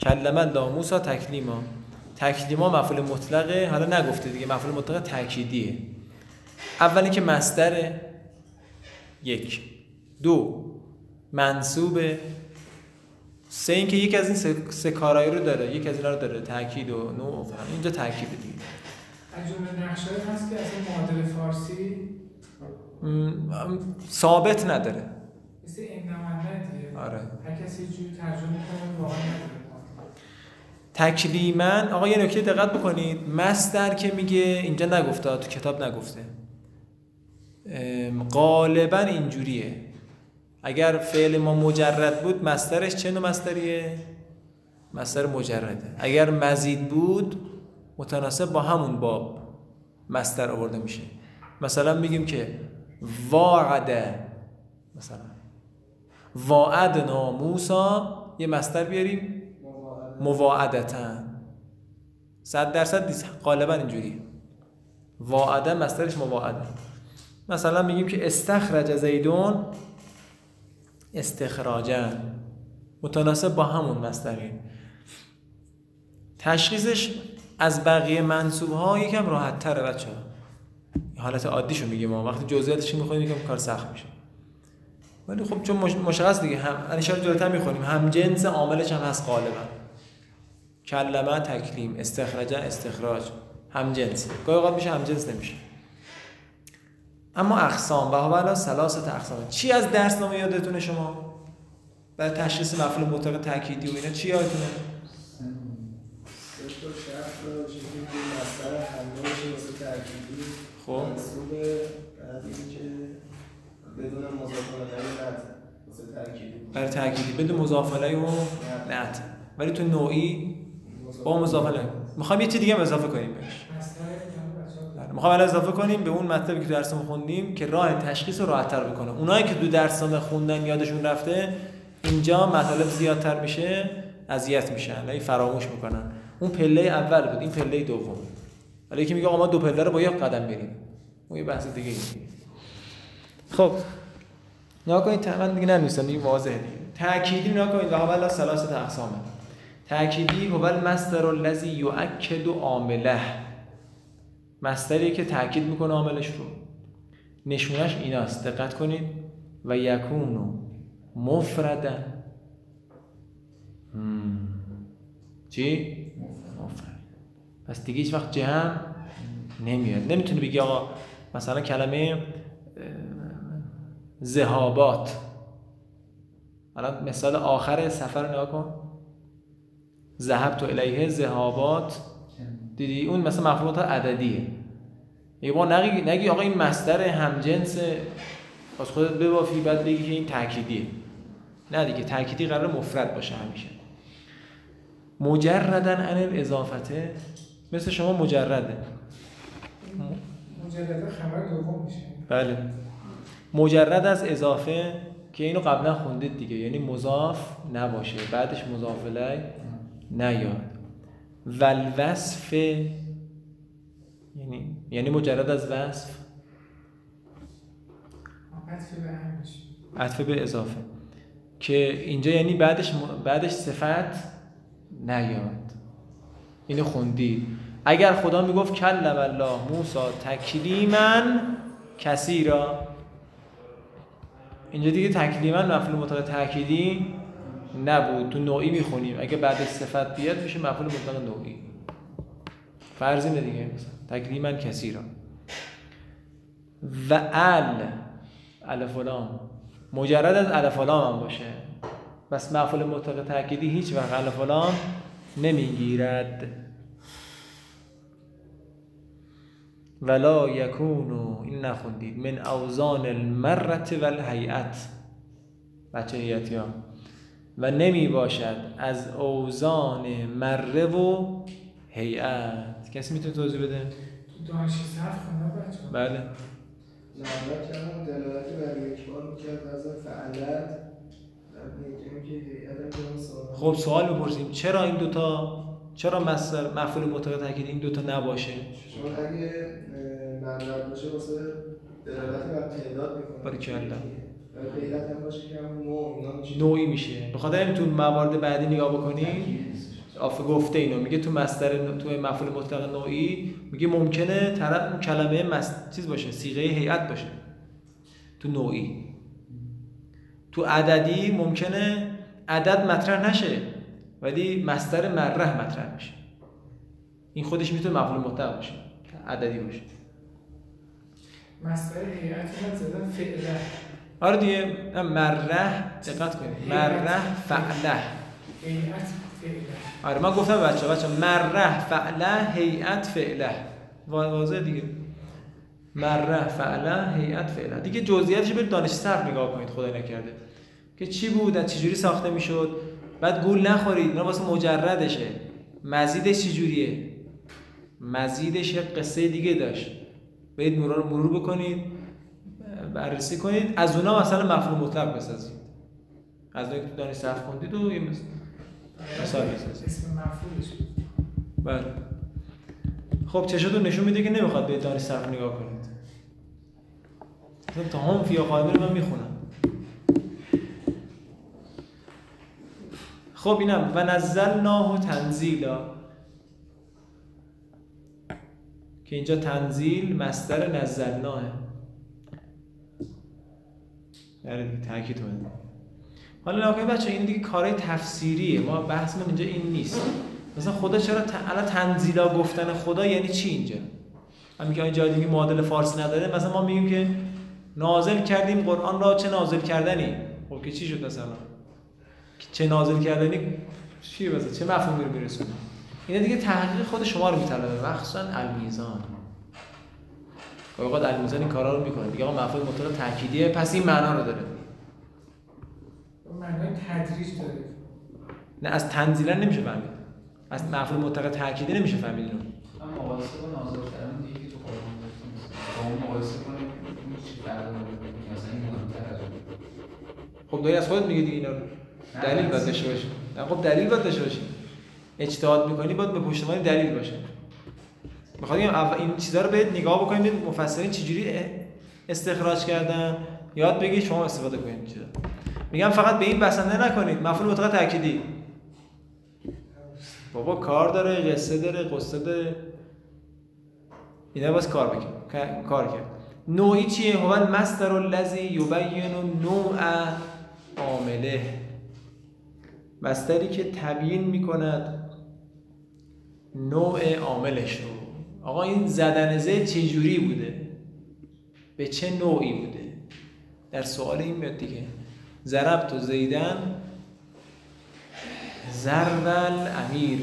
کلمه لا موسا تکلیما. تکلیما مفعول مطلقه. حالا نگفته دیگه. مفعول مطلق تاکیدیه اولی که مصدره یک. دو. منصوبه سه اینکه یک از این سه, سه کارایی رو داره. یک از اینا رو داره. تاکید و نوع و. اینجا تاکید دیگه. از جمله نقشه‌ای هست که اصلا معادل فارسی؟ ثابت نداره. مثل این دیگه. آره. هر کسی یه جوری ترجمه کنه واقعا نداره تکلیمن آقا یه نکته دقت بکنید. مصدر که میگه اینجا نگفته تو کتاب نگفته. غالبا اینجوریه. اگر فعل ما مجرد بود مصدرش چه نوع مصدریه مصدر مجرده. اگر مزید بود متناسب با همون باب مصدر آورده میشه. مثلا میگیم که واعده مثلا. واعدنا موسا یه مصدر بیاریم. مواعدتا. صد درصد نیست. غالبا اینجوری واعده مصدرش مواعده. مثلا میگیم که استخرج زیدون استخراجا. متناسب با همون مصدری تشخیصش از بقیه منصوب ها یکم راحت تره بچه حالت عادیشو میگیم ما. وقتی جزئیاتش می‌خونیم یکم کار سخت میشه. ولی خب چون مش- مشخص دیگه هم ان جلوتر می‌خونیم هم جنس عاملش هم هست غالبا. کلمه تکلیم استخراجا استخراج هم جنس. گاهی اوقات میشه هم جنس نمیشه. اما اقسام و حوالا سلاست اقسام. چی از درس نامه یادتونه شما؟ برای تشخیص مفعول مطلق تأکیدی و اینا چی یادتونه؟ سه تا شرط داشت که مصدر حمله باشه واسه ترکیبی خب منصوب بعد اینکه بدون مضاف الیه نت واسه برای تأکیدی. بدون مضاف الیه و نعت ولی تو نوعی با مضاف الیه می‌خوام یه چی دیگه اضافه کنیم بهش. بله. می‌خوام الان اضافه کنیم به اون مطلبی که تو درسمون خوندیم که راه تشخیص رو راحت‌تر بکنه. اونایی که تو درسام خوندن یادشون رفته اینجا مطالب زیادتر میشه اذیت میشن ای فراموش می‌کنن. اون پله اول بود این پله دوم. ولی که میگه آقا ما دو پله رو با یک قدم بریم. اون یه بحث دیگه. خب نگاه کنید دیگه ننویسم دیگه واضحه دیگه. تأکیدی نگاه کنید و حوالا ثلاثه اقسامه. تأکیدی هو المصدر الذی یؤکد عامله. مصدری که تاکید می‌کنه عاملش رو. نشونش ایناست. دقت کنید. و یکونو مفردن هم. چی؟ مفرد پس دیگه هیچ وقت جمع نمیاد. نمی‌تونی بگی آقا مثلا کلمه ذهابات الان مثال آخر سفر رو نگاه کن. ذهب تو الیه ذهابات دیدی؟ اون مثلا مفهومات عددیه. یه با نگی نگی آقا این مصدر همجنس از خودت ببافی بعد بگی که این تأکیدیه. نه دیگه تأکیدی قرار مفرد باشه همیشه. مجردن عن الاضافته مثل شما مجرده. مجلده خبر دوم میشه. بله. مجرد از اضافه که اینو قبلا خوندید دیگه. یعنی مضاف نباشه. بعدش مضاف الیه نیاد. والوصف یعنی یعنی مجرد از وصف. عطف به اضافه. که اینجا یعنی بعدش بعدش صفت نیاد. اینو خوندی اگر خدا می‌گفت کلم الله موسی تکلیما کثیرا اینجا دیگه تکلیما مفعول مطلق تأکیدی نبود. تو نوعی می‌خونیم. اگه بعدش صفت بیاد میشه مفعول مطلق نوعی. فرض اینه دیگه. مثلا تکلیما کثیرا و ال الف لام. مجرد از الف لام هم باشه. بس مفعول مطلق تأکیدی هیچ وقت الف لام نمی‌گیرد. ولا یکونو این نخوندید من اوزان المرت و الهیئت بچه هیئتی ها و نمی باشد از اوزان مره و هیئت. کسی می‌تونه توضیح بده؟ تو دانشی صرف خونده بچه بله. نعمت کردم دلالت بر یک بار می‌کرد از فعلت خب سوال بپرسیم چرا این دوتا چرا مصدر مفعول مطلق تاکید این دوتا نباشه؟ چون اگه اه، معلومت باشه واسه دلالت بر تعداد می‌کنه. باریکلا. نوعی میشه. به خاطر همین تو موارد بعدی نگاه بکنید. آفه گفته اینو. میگه تو مصدر تو مفعول مطلق نوعی میگه ممکنه طرف اون کلمه مس... چیز باشه صیغه هیئت باشه. تو نوعی. تو عددی ممکنه عدد مطرح نشه. ولی مصدر مرح مطرح میشه. این خودش می‌تونه مفعول مطلق باشه عددی باشه. مصدر هیئت زدن فعله. آره دیگه مرح دقت کنید. مرح فعله. هیئت فعله. آره من گفتم بچه بچه مرح فعله هیئت فعله. وا- واضحه دیگه. مرح فعله هیئت فعله. دیگه جزئیاتش برید دانش صرف نگاه کنید خدای نکرده. که چی بود از چجوری ساخته می‌شد؟ بعد گول نخورید اینا واسه مجردشه. مزیدش چجوریه؟ مزیدش یه قصه دیگه داشت. برید مرور مرور بکنید بررسی کنید. از اونا مثلا مفهوم مطلق بسازید. از اونایی که تو دانش صرف خوندید و یه مثال بسازید. اسم. بله. خب چشاتون نشون میده که نمی‌خواد به دانش صرف نگاه کنید. تا هم فیا رو من می‌خونم. خب اینم. و نزلناه تنزیلا. که اینجا تنزیل مصدر نزلناه. در دیگه تاکید حالا نگاه بچه این دیگه کارهای تفسیریه. ما بحثمون اینجا این نیست. مثلا خدا چرا. الان تنزیلا گفتن خدا یعنی چی اینجا؟ همین که جای دیگه معادل فارسی نداره؟ مثلا ما میگیم که نازل کردیم قرآن را چه نازل کردنی؟ خب که چی شد مثلا؟ چه نازل کردنی چی مثلا چه مفهومی رو میرسونه اینا دیگه تحقیق خود شما رو میطلبه مخصوصا المیزان. گاهی اوقات المیزان این کارا رو می‌کنه. دیگه آقا مفهوم مطلق تأکیدیه پس این معنا رو داره. معنای تدریج داره. نه از تنزیلا نمیشه فهمید. از مفهوم مطلق تأکیدی نمیشه فهمید اینو. مقایسه با نازل کردن دیگه که تو قرآن با اون مقایسه کنیم چی فرق داره. مثلا این مهمتر از اون. خب داری از خودت میگی دیگه اینا رو. دلیل باید داشته نه خب دلیل باید داشته باشی. اجتهاد می‌کنی باید به پشتوانه دلیل باشه. می‌خواد این چیزا رو بهت نگاه بکنید مفسرین چجوری استخراج کردن. یاد بگید شما استفاده کنید چیزا. میگم فقط به این بسنده نکنید. مفعول مطلق تأکیدی. بابا کار داره قصه داره قصه داره. اینا باز کار بکن کار کرد. نوعی چیه؟ هو المصدر الذی یبین نوع عامله. مصدری که تبیین می‌کند نوع عاملش رو. آقا این زدن زد چه جوری بوده؟ به چه نوعی بوده؟ در سوال این میاد دیگه. ضربت و زیدن ضرب امیر.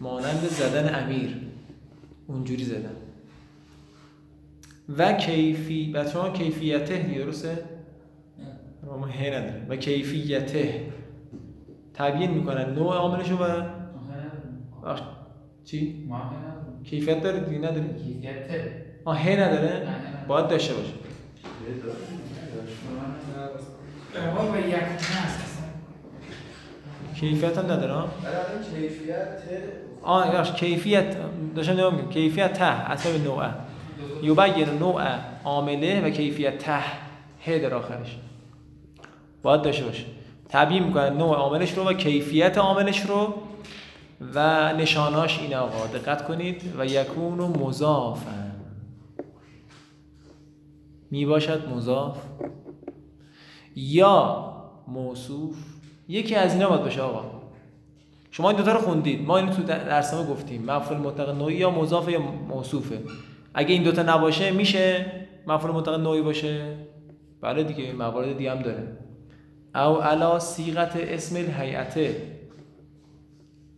مانند زدن امیر. اونجوری زدن. و کیفی بچه ها کیفیته درسته؟ ما هی نداره. و کیفیته. تبیین می‌کنن. نوع عاملشو و بخش چی؟ کیفیت داره دیگه نداره کیفیت. آه هی نداره. باید داشته باشه اقام و یک هست اصلا کیفیت هم نداره آه؟ آه یاش کیفیت داشتم نگاه می‌کنم کیفیت ته اصلا نوعه. یبین نوع عامله و کیفیت ته ه در آخرش. باید داشته باشه تبیین می‌کنه. نوع عاملش رو و کیفیت عاملش رو و نشاناش این آقا. دقت کنید. و یکون و مضافن می باشد مضاف. یا موصوف. یکی از اینا باید باشه آقا. شما این دوتا رو خوندید. ما اینو تو درسمه گفتیم. مفعول مطلق نوعی یا مضاف یا موصوفه. اگه این دوتا نباشه میشه مفعول مطلق نوعی باشه؟ بله دیگه موارد دیگه هم داره. او علا صیغت اسم الهیئته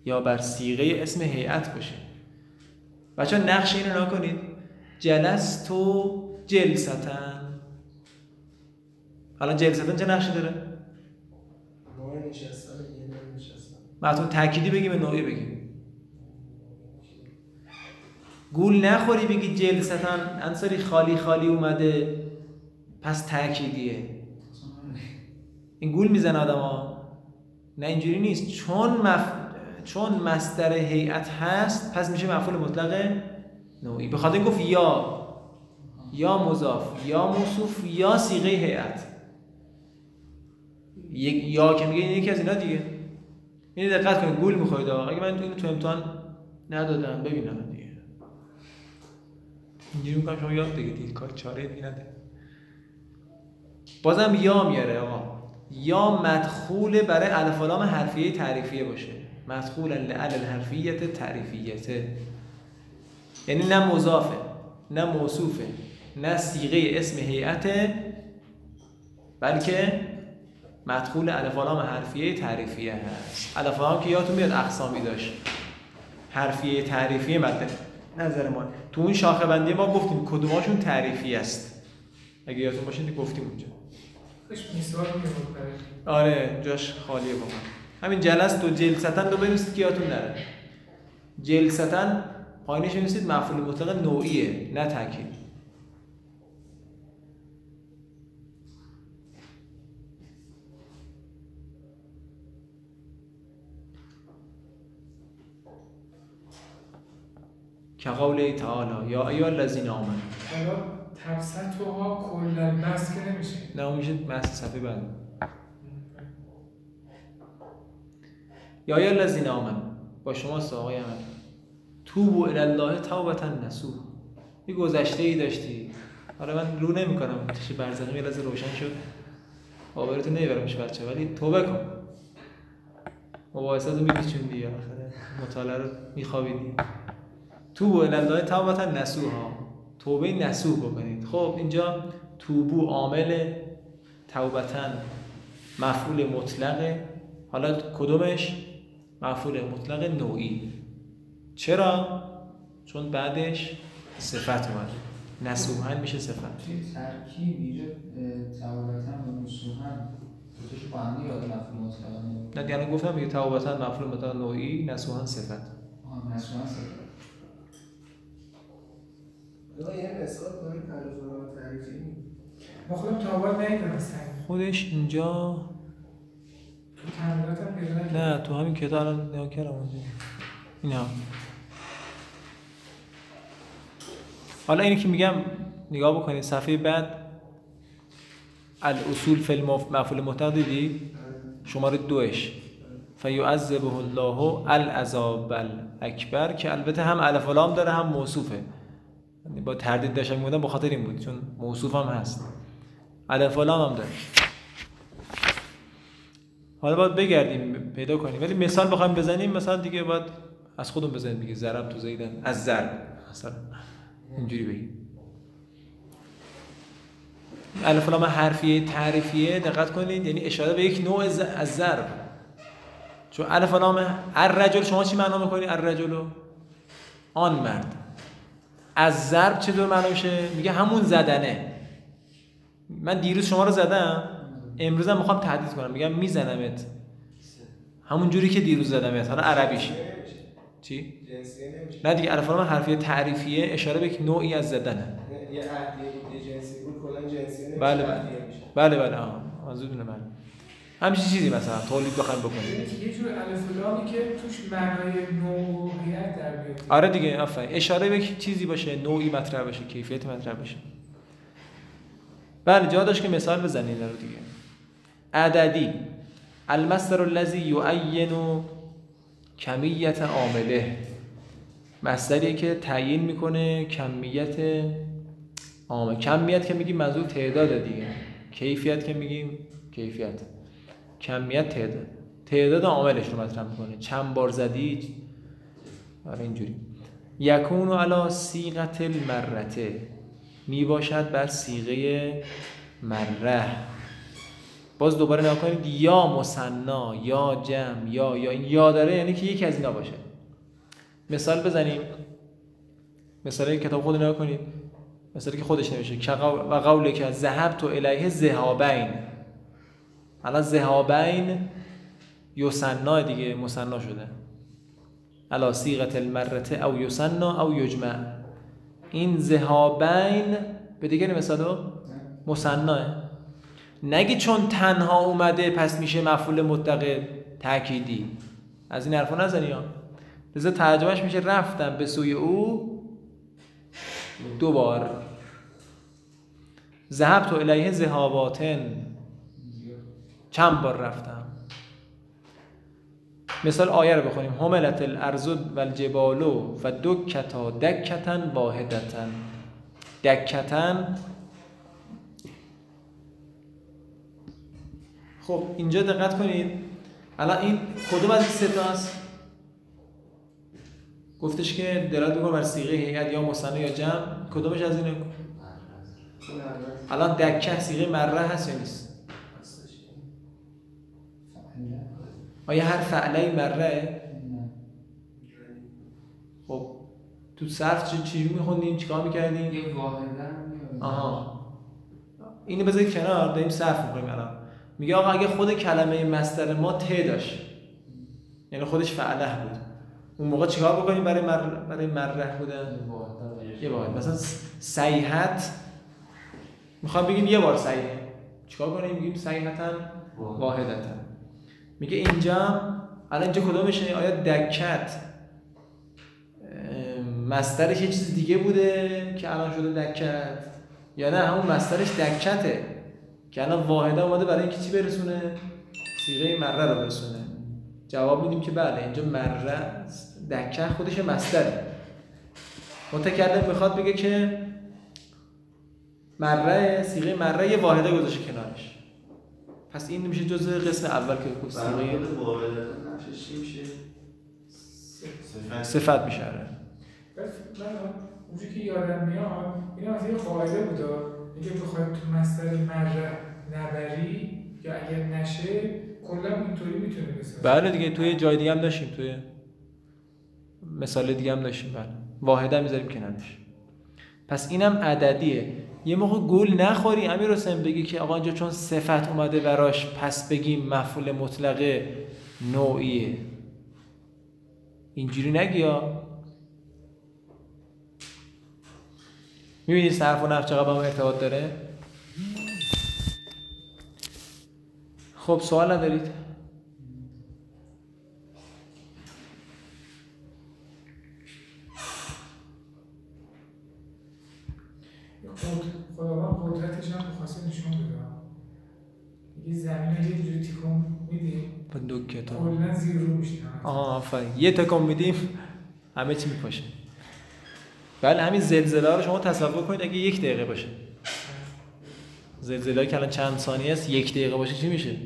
یا بر سیغه اسم هیئت باشه. بچه نقش اینو نگاه کنید. جلستو جلستن. الان جلستن چه نقشی داره؟ معتون تأکیدی بگیم نوعی بگیم. گول نخوری بگی جلستن. انصاری خالی خالی اومده. پس تأکیدیه. این گول آدم ها نه اینجوری نیست. چون مف... چون مصدر هیئت هست پس میشه مفعول مطلق نوعی. به خاطر گفت یا. یا مضاف یا موصوف یا صیغه هیئت. یک یا که میگه یکی از اینا دیگه. این دقت کنید گول می‌خورید آقا. اگه من اینو تو امتحان ندادم ببینم دیگه. اینجوری می‌کنم شما یاد بگیرید. کار چاره دیگه نداره. بازم یا میاره آقا. یا مدخول برای الف و لام حرفیه تعریفیه باشه. مدخول لعل الحرفیت تعریفیته یعنی نه مضافه نه موصوفه نه صیغه اسم هیئته بلکه مدخول الف و لام حرفیه تعریفیه هست. الف و لام که یادتون میاد اقسامی داشت. حرفیه تعریفیه مد نظر ما. تو اون شاخه بندی ما گفتیم کدوماشون تعریفی است. اگه یادتون باشه گفتیم اونجا. آره جاش خالیه واقعا همین جلست و جلستن رو بنویسید که یادتون نره. جلستن پایینش بنویسید مفعول مطلق نوعیه نه تاکید. که قوله تعالی یا ایها الذین آمنوا. حالا تبسطها کل البس که نمیشه. نه اون میشه بحث صفحه بعد. یا یا الذین آمنوا با شما آقای عمل توبوا الی الله توبتا نصوح یه گذشته ای داشتی. حالا من رو نمی‌کنم تش برزخی یه روشن شد باورتون نمیبرمش بچه ولی توبه کن. مباحثات رو میپیچوندی آخره مطالعه رو میخوابیدی. الی الله توبتا نصوحا. توبه نصوح بکنید. خب اینجا توبو عامل توبتا مفعول مطلقه حالا کدومش؟ مفعول مطلق نوعی. چرا؟ چون بعدش صفت اومده نصوحا میشه صفت. ترکیب اینجا توابطن و مطلقه نه دیگه گفتم دیگه توبتا مفعول مطلق نوعی نصوحا صفت. نصوحن صفت آقا یه مثال کنید الف و لام تعریفی ما خودم تا اصلا خودش اینجا. نه تو همین کتاب الان نگاه کردم اونجا. اینا. حالا اینی که میگم نگاه بکنید صفحه بعد الاصول فی المف- مفعول مطلق دیدی؟ شماره دوش. فیعذبه الله العذاب الاکبر که البته هم الف و لام داره هم موصوفه. با تردید داشتم می‌گفتم به خاطر این بود چون موصوف هم هست. الف لام هم داره. حالا باید بگردیم پیدا کنیم. ولی مثال بخوایم بزنیم مثلا دیگه باید از خودم بزنیم. دیگه ضرب تو زیدن. از ضرب. مثلا اینجوری بگیم. الف لام حرفیه تعریفیه. دقت کنید. یعنی اشاره به یک نوع ز- از ضرب. چون الف لام الرجل شما چی معنا می‌کنید الرجلو آن مرد. از ضرب چطور معنا میشه؟ میگه همون زدنه. من دیروز شما رو زدم امروز هم می‌خوام تهدید کنم. میگم میزنمت. همون جوری که دیروز زدمت حالا عربیش. چی؟ نه دیگه الف و لام حرفیه تعریفیه اشاره به یک نوعی از زدنه. یه جنسی بود کلا نمیشه. بله بله. بله بله. منظورتونه من. همچین چیزی مثلا تولید بخوایم بکنیم. یعنی یه جور الف و لامی که توش معنای نوعیت در بیاد آره دیگه آفرین. اشاره به چیزی باشه نوعی مطرح باشه کیفیت مطرح باشه. بله جا داشت که مثال بزنید رو دیگه. عددی. المصدر الذي يعین کمیت عامله. مصدری که تعیین می‌کنه کمیت عامل. کمیت که میگیم منظور تعداد دیگه. کیفیت که میگیم کیفیت. کمیت تعداد. تعداد عاملش رو مطرح می‌کنه. چند بار زدی؟ آره اینجوری. یکون علی سیغت المرته می باشد بر سیغه مره باز دوباره نگاه کنید. یا مثنا یا جمع یا یا. این یا داره یعنی که یکی از اینا باشه. مثال بزنیم. مثال کتاب خود نگاه کنید. مثالی که خودش قو- و قوله که ذهب تو الیه ذهابین. الان ذهابین یسنا دیگه مثنا شده. علا سیغت المرته او یسنا او یجمع. این ذهابین به دیگه مثالو مثناه نگی چون تنها اومده پس میشه مفعول مطلق تأکیدی. از این حرفا نزنی لذا ترجمهش میشه رفتم به سوی او دو بار. ذهبت الیه ذهاباتن. چند بار رفتم؟ مثال آیه رو بخونیم. هملت الارض و الجبال و دکتا دکتن واحدتن دکتن خب اینجا دقت کنید. الان این کدوم از این سه تاست گفتش که دلالت می‌کنه بر صیغه هیئت یا مثنی یا جمع. کدومش از اینه الان دکه صیغه مره هست یا نیست. آیا هر فعله مره؟ خب تو صرف چی چی میخوندیم چیکار می‌کردیم یه واحدن آها. اینو بذارید کنار داریم صرف می‌کنیم الان. میگه آقا اگه خود کلمه مستر ما ت داشت یعنی خودش فعله بود اون موقع چیکار بکنیم برای مر... برای مره بودن؟ یه بار مثلا سیحت می‌خوام بگیم یه بار سیحه چیکار کنیم؟ میگیم سیحتن واحدتن میگه اینجا الان اینجا کدومشه؟ آیا دکت؟ مسترش یه چیز دیگه بوده که الان شده دکت؟ یا نه همون مسترش دکته که الان واحده اومده برای اینکه چی برسونه؟ صیغه مره رو برسونه. جواب میدیم که بله اینجا مره دکه خودش مستره. متکلم می‌خواد بگه که مره صیغه مره یه واحده گذاشته کنارش. پس این میشه جزء قسم اول که میشه؟ صفت. میشه آره. اونجوری که یادم میاد این از یه قاعده بود میگه بخوای تو مستر مره نبری یا اگر نشه کلا اینطوری می‌تونه بسازه بله دیگه توی جای دیگه هم داشتیم توی مثال دیگه هم داشتیم بله. واحده هم می‌ذاریم کنارش. پس اینم عددیه. یه موقع گول نخوری امیر حسین بگی که آقا اینجا چون صفت اومده براش پس بگیم مفعول مطلقه نوعیه. اینجوری نگی می‌بینی صرف و نفع چقدر با ارتباط داره؟ خب سوال ندارید قد- خداوند قدرتش هم می‌خواسته نشون بده یه زمین رو یه جوری تیکون میدیم با دو کتاب میشه آها آفرین. یه تکون میدیم همه چی میپاشه. بله همین زلزله رو شما تصور کنید اگه یک دقیقه باشه. زلزله که الان چند ثانیه است یک دقیقه باشه چی میشه؟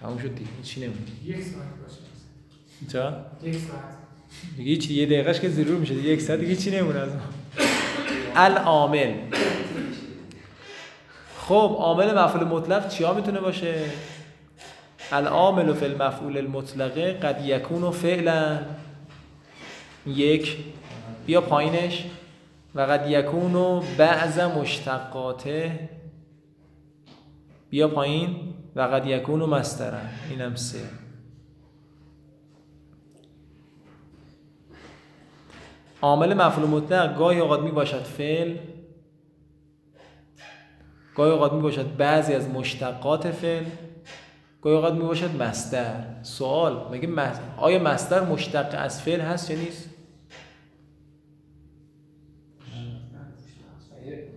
تموم شد دیگه چی نمونه یک ساعت باشه. چرا؟ یک ساعت. دیگه چی یه دقیقهش که زیرو میشه دیگه یک ساعت دیگه چی نمونه از العامل. خب عامل مفعول مطلق چیا می‌تونه باشه؟ العامل فی المفعول المطلقه قد یکون فعلا. یک بیا پایینش. و قد یکون بعض مشتقاته. بیا پایین. و قد یکون مسترن اینم سه. عامل مفعول مطلق گاهی اوقات می باشد فعل گاهی اوقات می باشد بعضی از مشتقات فعل. گاهی اوقات می باشد مصدر سوال. مگه آیا مصدر مشتق از فعل هست یا نیست؟ اگه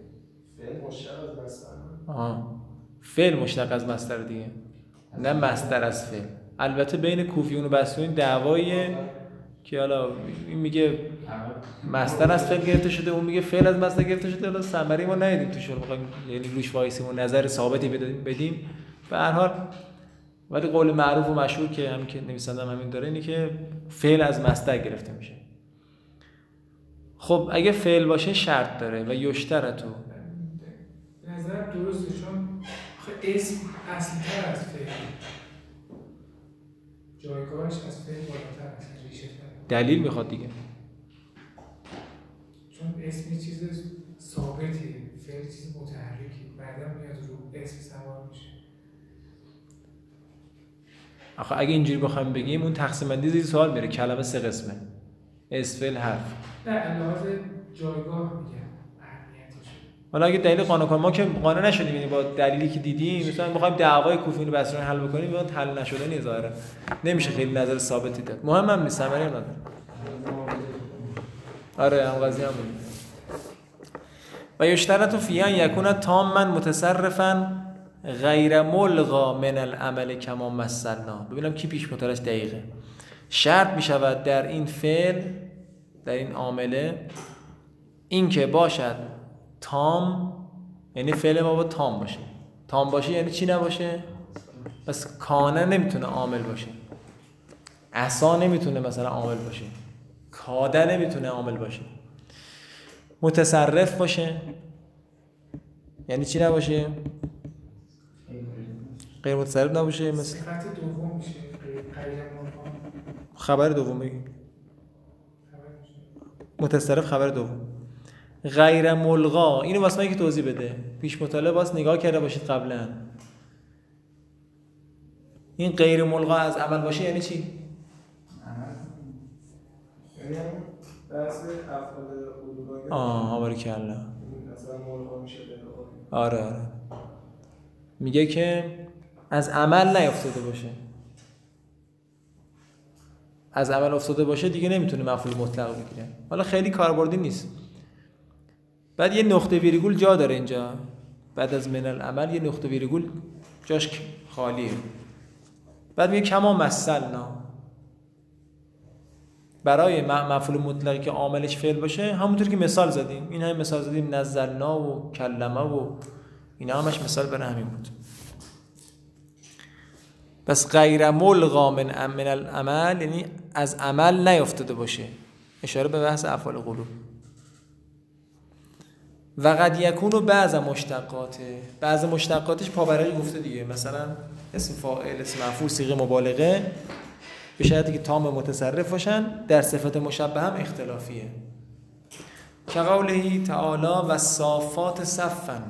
فعل مشتق از مصدر دیگه. نه مصدر از فعل. البته بین کوفیون و بصریون دعواییه که حالا این میگه مصدر از فعل گرفته شده اون میگه فعل از مصدر گرفته شده. حالا ثمری ما ندیدیم توش می‌خوایم یعنی روش وایسیم و نظر ثابتی بدیم. به هر حال ولی قول معروف و مشهور که هم که نویسنده هم همین داره اینه که فعل از مصدر گرفته میشه. خب اگه فعل باشه شرط داره و یشترطو به نظرم درسته چون آخه اسم اصلی تر از فعل جایگاهش از فعل بالاتر است ریشه دلیل می‌خواد دیگه. چون اسم چیز ثابتیه فعل چیز متحرکی بعدا میاد رو اسم سوار میشه آخه اگه اینجوری بخوایم بگیم اون تقسیم بندی زیر سوال میره. کلمه سه قسمه. اسم فعل حرف. نه لحاظ جایگاه اهمیتش. حالا اگه دلیل قانع کنیم ما که قانع نشدیم یعنی با دلیلی که دیدیم مثلا می‌خوایم دعوای کوفیون و بصریون حل بکنیم اون حل نشده نیست ظاهرا. نمیشه خیلی نظر ثابتی داد. مهم هم نیست ثمری نداره. آره هم قضیه هم بود. و یشترط فی ان یکون تاما متصرفا غیر ملغا من العمل کما مثلنا ببینم کی پیش مطالعش دقیقه. شرط می شود در این فعل در این عامله این که باشد تام یعنی فعل ما با تام باشه. تام باشه یعنی چی نباشه؟ پس کانه نمی‌تونه عامل باشه. عصا نمی‌تونه مثلا عامل باشه. کاده نمی‌تونه عامل باشه. متصرف باشه. یعنی چی نباشه؟ غیر متصرف نباشه مثل صفت دوم میشه غیر ملغا خبر دوم بگی خبر میشه. متصرف خبر دوم. غیر ملغا. اینو واسه من که توضیح بده. پیش مطالعه باز نگاه کرده باشید قبلا. این غیر ملغا از عمل باشه یعنی چی؟ یعنی آه باریکلا. آره آره. میگه که از عمل نیافتاده باشه. از عمل افتاده باشه دیگه نمی‌تونه مفعول مطلق بگیره. حالا خیلی کاربردی نیست. بعد یه نقطه ویرگول جا داره اینجا. بعد از من العمل یه نقطه ویرگول جاش خالیه. بعد میگه کما مثلنا. برای مفعول مطلقی که عاملش فعل باشه همونطور که مثال زدیم. این همه مثال زدیم نزلنا و کلمه و اینا همش مثال برای همین بود. پس غیر ملغا من العمل یعنی از عمل نیافتاده باشه. اشاره به بحث افعال قلوب. و قد یکون و بعض مشتقاته بعض مشتقاتش پاورقی گفته دیگه. مثلا اسم فاعل اسم مفعول صيغه مبالغه. به شرطی که تام متصرف باشن در صفت مشبه هم اختلافیه. که قوله تعالی و صافات صفا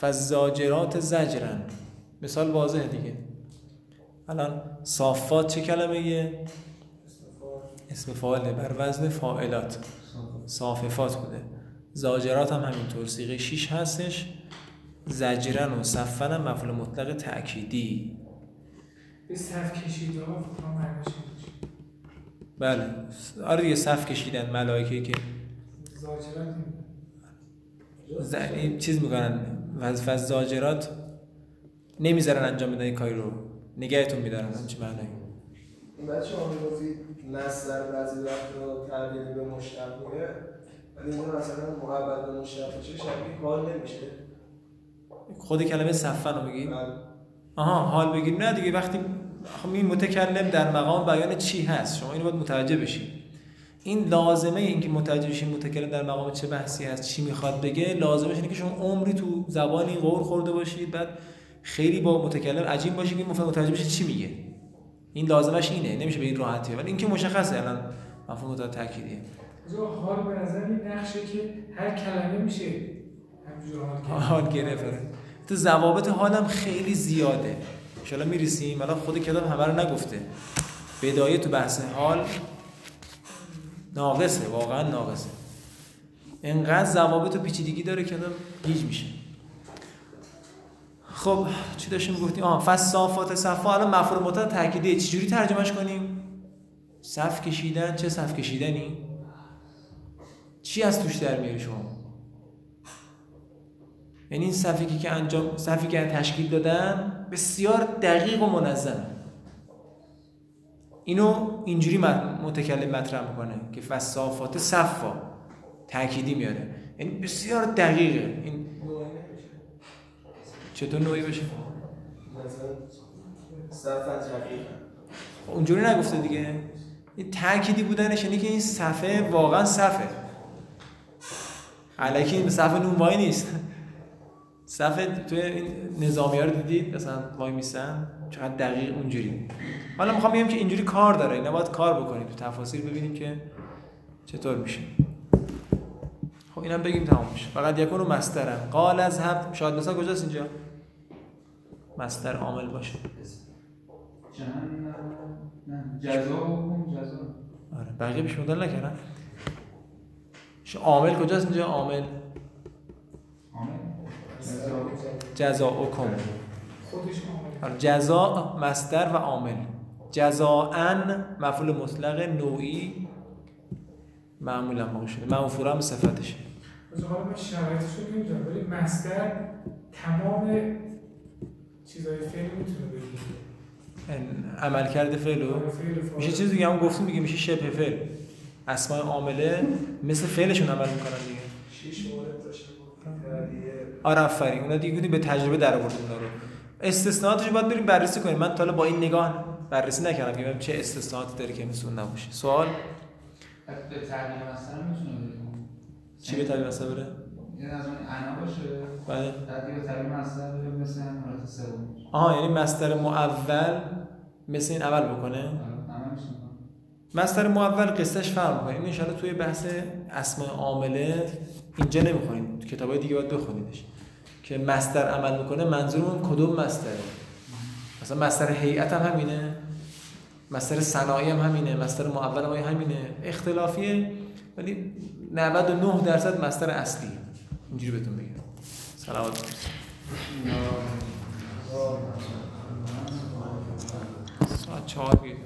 فزاجرات زجرن. مثال واضحه دیگه. الان صافات چه کلمه یه؟ اسم فاعله. بر وزن فاعلات. صاففات بوده. زاجرات هم همینطور. سیغه 6 هستش. زجرن و صفن هم مفعول مطلق تأکیدی. به صف میشه بله. آره دیگه صف کشیدن ملائکه که زاجرات چیز می‌کنن. وظیفه از زاجرات نمی‌ذارن انجام بدن کاری رو. نگهتون میدارن چه معنی؟ این بچه شما می‌گفتید نصر بعضی وقت رو تبدیل به مشتق میره ولی اینجا مثلا محبت به مشتق بشه شبیه حال نمیشه. خود کلمه صفن رو میگی؟ بله. آها حال بگیر. نه دیگه وقتی خب این متکلم در مقام بیان چی هست؟ شما اینو باید متوجه بشید این لازمه این که متوجه بشین متکلم در مقام چه بحثی هست چی می‌خواد بگه. لازمش اینه که شما عمری تو زبانی غور خورده باشید بعد خیلی با متکلم عجیب باشید که متوجه بشید چی میگه. این لازمش اینه نمیشه به این راحتی. ولی این که مشخصه الان مفهوم متعال تاکیدیه حال به نظر نقشه که هر کلمه میشه حال. حال گرفته تو ضوابط حالم خیلی زیاده. ان می‌رسیم. الان خود کتاب همه رو نگفته. بدایه تو بحث حال ناقصه واقعا ناقصه. انقدر ضوابط و پیچیدگی داره که آدم گیج میشه. خب چی داشتیم گفتیم آها فصافات صفا. الان مفعول مطلق تاکیدیه چجوری ترجمهش کنیم؟ صف کشیدن. چه صف کشیدنی؟ چی از توش در میاری شما؟ یعنی این صفی که انجام صفی که تشکیل دادن بسیار دقیق و منظمه اینو اینجوری مت- متکلم مطرح می‌کنه که فصافات صفا تأکیدی میاره. یعنی بسیار دقیقه. این چطور نوعی بشه اونجوری نگفته دیگه. این تأکیدی بودنش یعنی که این صفحه واقعا صفه علکی این صفحه نون وای نیست. صفحه توی این نظامی ها رو دیدید مثلا وای میسن چقدر دقیق اونجوری. حالا می‌خوام بگم که اینجوری کار داره. اینا باید کار بکنیم تو تفاصیل ببینیم که چطور میشه. خب اینم بگیم تمام میشه. فقط یکون رو مسترن. قال از هب شاید مثلا کجاست اینجا؟ مستر عامل باشه. جهنم جزا جزا آره بقیه پیش مدل نکردن. عامل کجاست اینجا؟ عامل. جزا خودش عامل آره جزا مستر و عامل. جزاءن مفعول مطلق نوعی معمولا موقع شده. منفورا هم صفتشه. از حالا من شرایطش رو نمی‌دونم ولی مستر تمام چیزای فعل می‌تونه بگی ان- عمل کرده فعلو آره، فعل فاعل. میشه چیز دیگه هم گفتیم دیگه میشه شبه فعل. اسماء عامله مثل فعلشون عمل می‌کنن دیگه. شیش مورد داشته تعلیه آره آفرین اونا دیگه بودیم به تجربه در آوردیم اونا رو. استثناءاتش باید بریم بررسی کنیم. من تا حالا با این نگاه بررسی نکردم که ببینم چه استثناءاتی داره که اون نباشه. سوال؟ به تعبیر مثلا می‌تونه بگیم چی به تعبیر مثلا بره؟ یه از اون انا باشه. بله. بعد یه تعبیر مثلا بره مثل حالت سوم. آها یعنی مستر معول مثل این عمل بکنه؟ آره،. مستر معول قصهش فرق می‌کنه. این ان توی بحث اسماء عامله اینجا نمی‌خونید کتابای دیگه باید بخونیدش. که مستر عمل می‌کنه منظورمون کدوم مستره؟ مثلا مستر هیئت هم همینه. مستر صنایع هم همینه. مستر معول هم همینه. اختلافیه. ولی 99 درصد مستر اصلی. اینجوری بهتون بگم. سلامت ساعت چهار بیاد